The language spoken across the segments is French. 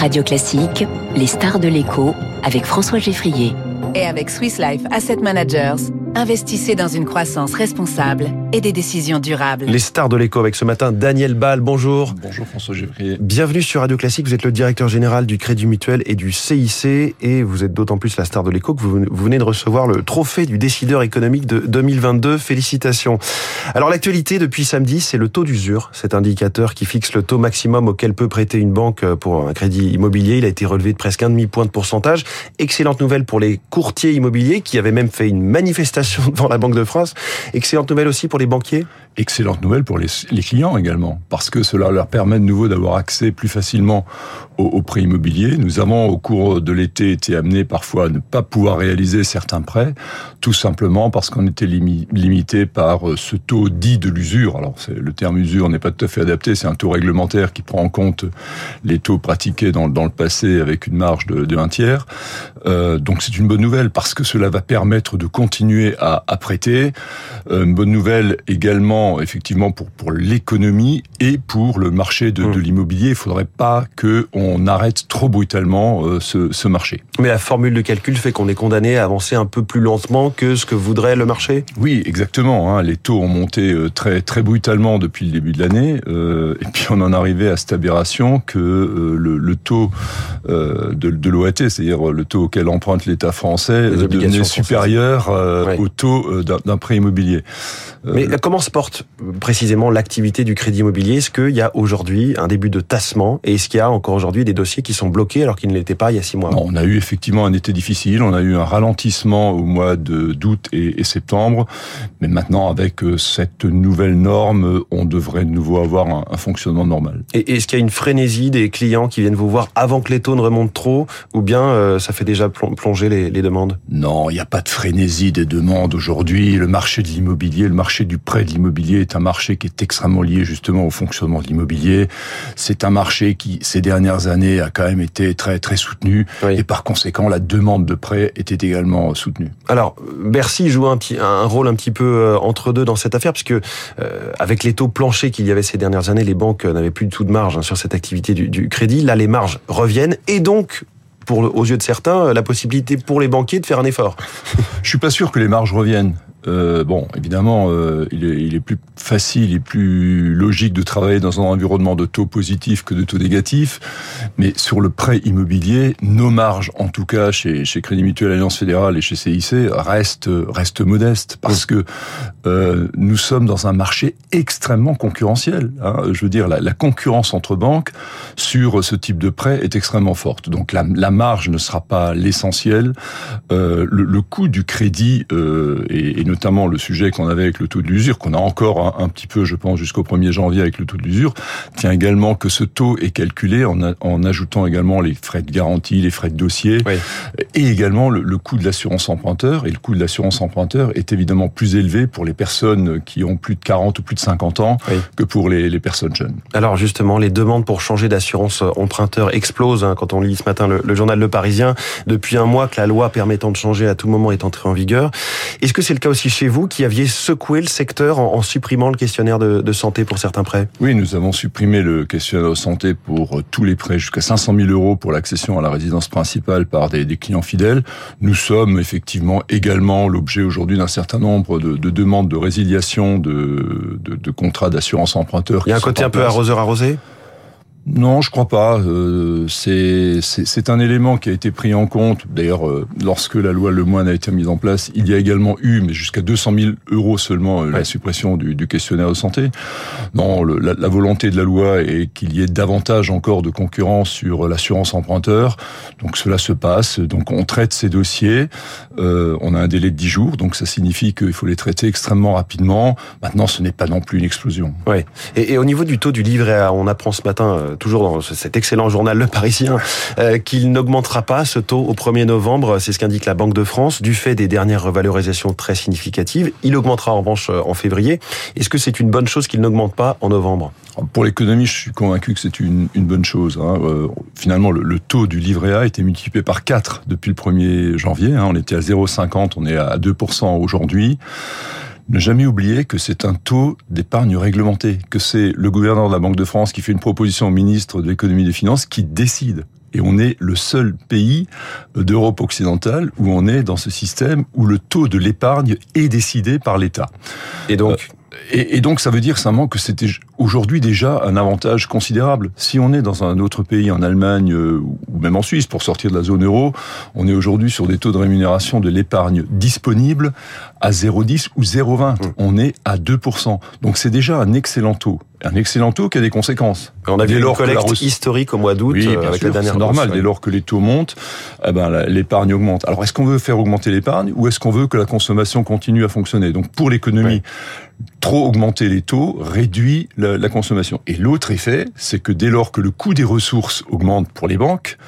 Radio Classique, les stars de l'écho avec François Geffrier. Et avec Swiss Life Asset Managers, investissez dans une croissance responsable et des décisions durables. Les stars de l'écho avec ce matin Daniel Ball, bonjour. Bonjour François Gévrier. Bienvenue sur Radio Classique, vous êtes le directeur général du Crédit Mutuel et du CIC et vous êtes d'autant plus la star de l'écho que vous venez de recevoir le trophée du décideur économique de 2022. Félicitations. Alors l'actualité depuis samedi, c'est le taux d'usure, cet indicateur qui fixe le taux maximum auquel peut prêter une banque pour un crédit immobilier. Il a été relevé de presque un demi-point de pourcentage. Excellente nouvelle pour les courtiers immobiliers qui avaient même fait une manifestation devant la Banque de France. Excellente nouvelle aussi pour les banquiers? Excellente nouvelle pour les, clients également, parce que cela leur permet de nouveau d'avoir accès plus facilement aux, prêts immobiliers. Nous avons au cours de l'été été amenés parfois à ne pas pouvoir réaliser certains prêts, tout simplement parce qu'on était limité par euh, ce taux dit de l'usure. Alors le terme usure n'est pas tout à fait adapté, c'est un taux réglementaire qui prend en compte les taux pratiqués dans, le passé avec une marge de, de un tiers. Euh, donc c'est une bonne nouvelle parce que cela va permettre de continuer à, à prêter. Euh, une bonne nouvelle également, effectivement, pour, pour l'économie et pour le marché de, de mmh. l'immobilier. Il faudrait pas que on arrête trop brutalement euh, ce, ce marché. Mais la formule de calcul fait qu'on est condamné à avancer un peu plus lentement que ce que voudrait le marché? Oui, exactement. Hein. Les taux ont monté euh, très, très brutalement depuis le début de l'année. Euh, et puis on en arrivait à cette aberration que euh, le, le, taux de, de l'OAT, c'est-à-dire le taux auquel emprunte l'État français, devenait supérieur au taux d'un prêt immobilier. Mais comment se porte précisément l'activité du crédit immobilier Est-ce qu'il y a aujourd'hui un début de tassement Et est-ce qu'il y a encore aujourd'hui des dossiers qui sont bloqués alors qu'ils ne l'étaient pas il y a six mois On a eu effectivement un été difficile, on a eu un ralentissement au mois d'août et, et, septembre, mais maintenant avec euh, cette nouvelle norme, on devrait de nouveau avoir un, un fonctionnement normal. Et est-ce qu'il y a une frénésie des clients qui viennent vous voir avant que les taux ne remontent trop, ou bien euh, ça fait déjà plonger les, les demandes? Non, il n'y a pas de frénésie des demandes aujourd'hui. Le marché de l'immobilier, le marché du prêt de l'immobilier est un marché qui est extrêmement lié justement au fonctionnement de l'immobilier. C'est un marché qui, ces dernières années, a quand même été très très soutenu, oui. et par conséquent, la demande de prêt était également soutenue. Alors, Bercy joue un, petit, un rôle un petit peu euh, entre deux dans cette affaire, puisque euh, avec les taux planchers qu'il y avait ces dernières années, les banques n'avaient plus du tout de marge hein, sur cette activité du, du crédit. Là, les marges reviennent, et donc pour, aux yeux de certains, la possibilité pour les banquiers de faire un effort. Je suis pas sûr que les marges reviennent. Euh, bon, évidemment, euh, il, est, il, est, plus facile et plus logique de travailler dans un environnement de taux positif que de taux négatif. Mais sur le prêt immobilier, nos marges, en tout cas chez, chez Crédit Mutuel Alliance Fédérale et chez CIC, restent, restent modestes parce que euh, nous sommes dans un marché extrêmement concurrentiel. Hein. Je veux dire, la, concurrence entre banques sur ce type de prêt est extrêmement forte. Donc la, marge ne sera pas l'essentiel. Euh, le, coût du crédit euh, est, est notamment le sujet qu'on avait avec le taux de l'usure, qu'on a encore un, petit peu, je pense, jusqu'au 1er janvier avec le taux de l'usure, tient également que ce taux est calculé en, a, en, ajoutant également les frais de garantie, les frais de dossier, oui. et également le, le coût de l'assurance emprunteur. Et le coût de l'assurance emprunteur est évidemment plus élevé pour les personnes qui ont plus de 40 ou plus de 50 ans oui. que pour les, les, personnes jeunes. Alors justement, les demandes pour changer d'assurance emprunteur explosent. Hein, quand on lit ce matin le, le journal Le Parisien, depuis un mois que la loi permettant de changer à tout moment est entrée en vigueur. Est-ce que c'est le cas aussi aussi chez vous qui aviez secoué le secteur en, en supprimant le questionnaire de, de, santé pour certains prêts Oui, nous avons supprimé le questionnaire de santé pour euh, tous les prêts jusqu'à 500 000 euros pour l'accession à la résidence principale par des, des, clients fidèles. Nous sommes effectivement également l'objet aujourd'hui d'un certain nombre de, de, demandes de résiliation de, de contrats d'assurance emprunteur. Il y a un côté un peu arroseur arrosé? Non, je crois pas. Euh, c'est un élément qui a été pris en compte. D'ailleurs, euh, lorsque la loi Le Moine a été mise en place, il y a également eu, mais jusqu'à 200 000 euros seulement, euh, ouais. la suppression du, du, questionnaire de santé. Non, le, la, la, volonté de la loi est qu'il y ait davantage encore de concurrence sur l'assurance emprunteur. Donc cela se passe. Donc on traite ces dossiers. Euh, on a un délai de 10 jours, donc ça signifie qu'il faut les traiter extrêmement rapidement. Maintenant, ce n'est pas non plus une explosion. Ouais. Et, et, au niveau du taux du livret A, on apprend ce matin euh, toujours dans cet excellent journal Le Parisien, euh, qu'il n'augmentera pas ce taux au 1er novembre. C'est ce qu'indique la Banque de France, du fait des dernières revalorisations très significatives. Il augmentera en revanche euh, en février. Est-ce que c'est une bonne chose qu'il n'augmente pas en novembre? Pour l'économie, je suis convaincu que c'est une, bonne chose. Hein. Finalement, le, le, taux du livret A a été multiplié par 4 depuis le 1er janvier. Hein. On était à 0,50, on est à 2% aujourd'hui. Ne jamais oublier que c'est un taux d'épargne réglementé, que c'est le gouverneur de la Banque de France qui fait une proposition au ministre de l'économie et des finances qui décide Et on est le seul pays d'Europe occidentale où on est dans ce système où le taux de l'épargne est décidé par l'État. Et donc et, et, donc ça veut dire simplement que c'était aujourd'hui déjà un avantage considérable. Si on est dans un autre pays, en Allemagne euh, ou même en Suisse, pour sortir de la zone euro, on est aujourd'hui sur des taux de rémunération de l'épargne disponible à 0,10 ou 0,20. Mmh. On est à 2%. Donc c'est déjà un excellent taux. Un excellent taux qui a des conséquences. On a vu une collecte historique au mois d'août oui, euh, avec sûr, la dernière C'est normal, dès lors que les taux montent, eh ben, l'épargne augmente. Alors est-ce qu'on veut faire augmenter l'épargne ou est-ce qu'on veut que la consommation continue à fonctionner? Donc pour l'économie, trop augmenter les taux réduit la, la consommation. Et l'autre effet, c'est que dès lors que le coût des ressources augmente pour les banques,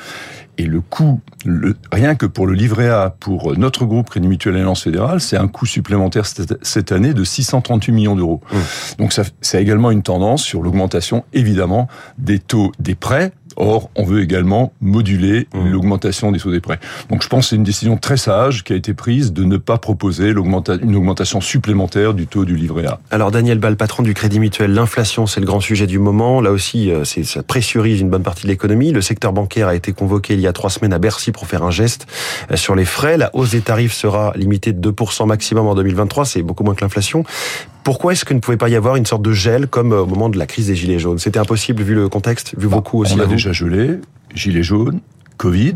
et le coût, le, rien que pour le livret A, pour notre groupe Crédit Mutuel Alliance Fédérale, c'est un coût supplémentaire cette, cette année de 638 millions d'euros. Mmh. Donc ça, ça a également une tendance sur l'augmentation, évidemment, des taux des prêts, Or, on veut également moduler mmh. l'augmentation des taux des prêts. Donc, je pense que c'est une décision très sage qui a été prise de ne pas proposer une augmentation supplémentaire du taux du livret A. Alors, Daniel Ball, patron du Crédit Mutuel, l'inflation, c'est le grand sujet du moment. Là aussi, ça pressurise une bonne partie de l'économie. Le secteur bancaire a été convoqué il y a trois semaines à Bercy pour faire un geste sur les frais. La hausse des tarifs sera limitée de 2% maximum en 2023. C'est beaucoup moins que l'inflation. Pourquoi est-ce que ne pouvait pas y avoir une sorte de gel comme au moment de la crise des Gilets jaunes? C'était impossible vu le contexte, vu bah, beaucoup aussi. On a déjà gelé, Gilets jaunes, Covid.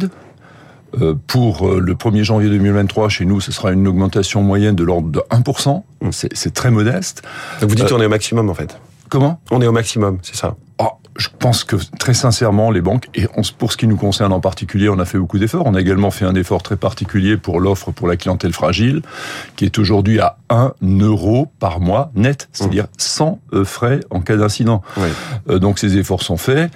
Euh, pour le 1er janvier 2023, chez nous, ce sera une augmentation moyenne de l'ordre de 1%. Mmh. C'est très modeste. Donc vous dites euh, qu'on est au maximum en fait Comment? On est au maximum, c'est ça je pense que très sincèrement, les banques, et pour ce qui nous concerne en particulier, on a fait beaucoup d'efforts. On a également fait un effort très particulier pour l'offre pour la clientèle fragile, qui est aujourd'hui à 1 euro par mois net, c'est-à-dire sans euh, frais en cas d'incident. Oui. Euh, donc ces efforts sont faits.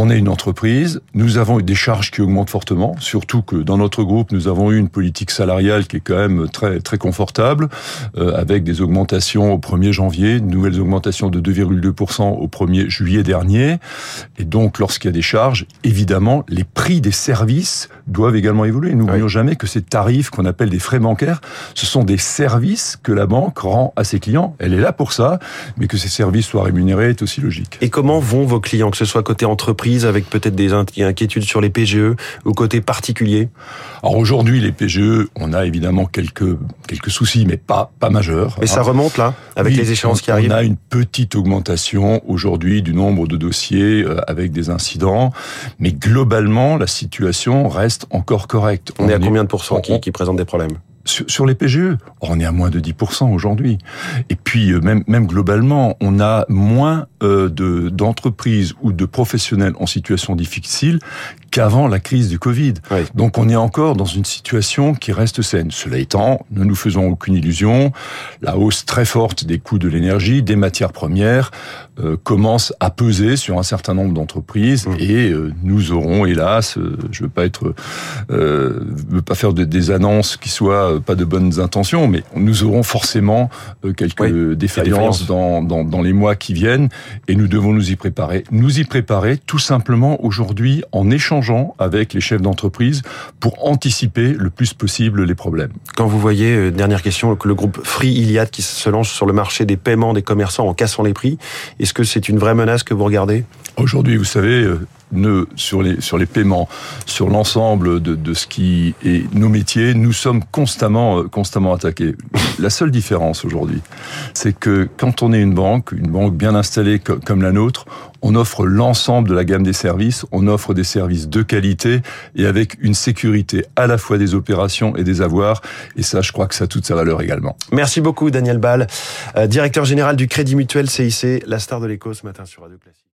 On est une entreprise, nous avons eu des charges qui augmentent fortement, surtout que dans notre groupe, nous avons eu une politique salariale qui est quand même très très confortable, euh, avec des augmentations au 1er janvier, de nouvelles augmentations de 2,2% au 1er juillet dernier. Et donc, lorsqu'il y a des charges, évidemment, les prix des services doivent également évoluer. N'oublions oui. jamais que ces tarifs qu'on appelle des frais bancaires, ce sont des services que la banque rend à ses clients. Elle est là pour ça, mais que ces services soient rémunérés est aussi logique. Et comment vont vos clients, que ce soit côté entreprise, avec peut-être des inquiétudes sur les PGE ou côté particulier Alors aujourd'hui, les PGE, on a évidemment quelques quelques soucis, mais pas pas majeurs. Mais ça remonte là, avec oui, les échéances on, qui arrivent. On a une petite augmentation aujourd'hui du nombre de dossiers euh, avec des incidents, mais globalement, la situation reste encore correcte. On, on est à combien de pourcents qui, qui présentent des problèmes? Sur, les PGE, on est à moins de 10% aujourd'hui. Et puis euh, même, même globalement, on a moins euh, de d'entreprises ou de professionnels en situation difficile qu'avant la crise du Covid. Oui. Donc on est encore dans une situation qui reste saine. Cela étant, ne nous faisons aucune illusion, la hausse très forte des coûts de l'énergie, des matières premières, euh, commence à peser sur un certain nombre d'entreprises Mmh. et euh, nous aurons, hélas, euh, je veux pas être, euh, veux pas faire de, des annonces qui soient pas de bonnes intentions, mais nous aurons forcément quelques Oui, défaillances défaillances. dans, dans, dans les mois qui viennent et nous devons nous y préparer. Nous y préparer tout simplement aujourd'hui en échangeant avec les chefs d'entreprise pour anticiper le plus possible les problèmes. Quand vous voyez, euh, dernière question, que le groupe Free Iliad qui se lance sur le marché des paiements des commerçants en cassant les prix, est-ce que c'est une vraie menace que vous regardez? Aujourd'hui, vous savez, ne, sur, les, sur les paiements, sur l'ensemble de, de ce qui est nos métiers, nous sommes constamment, euh, constamment attaqués. La seule différence aujourd'hui, c'est que quand on est une banque, une banque bien installée co- comme la nôtre, on offre l'ensemble de la gamme des services, on offre des services de qualité et avec une sécurité à la fois des opérations et des avoirs. Et ça, je crois que ça a toute sa valeur également. Merci beaucoup Daniel Ball, euh, directeur général du Crédit Mutuel CIC, la star de l'écho ce matin sur Radio Classique.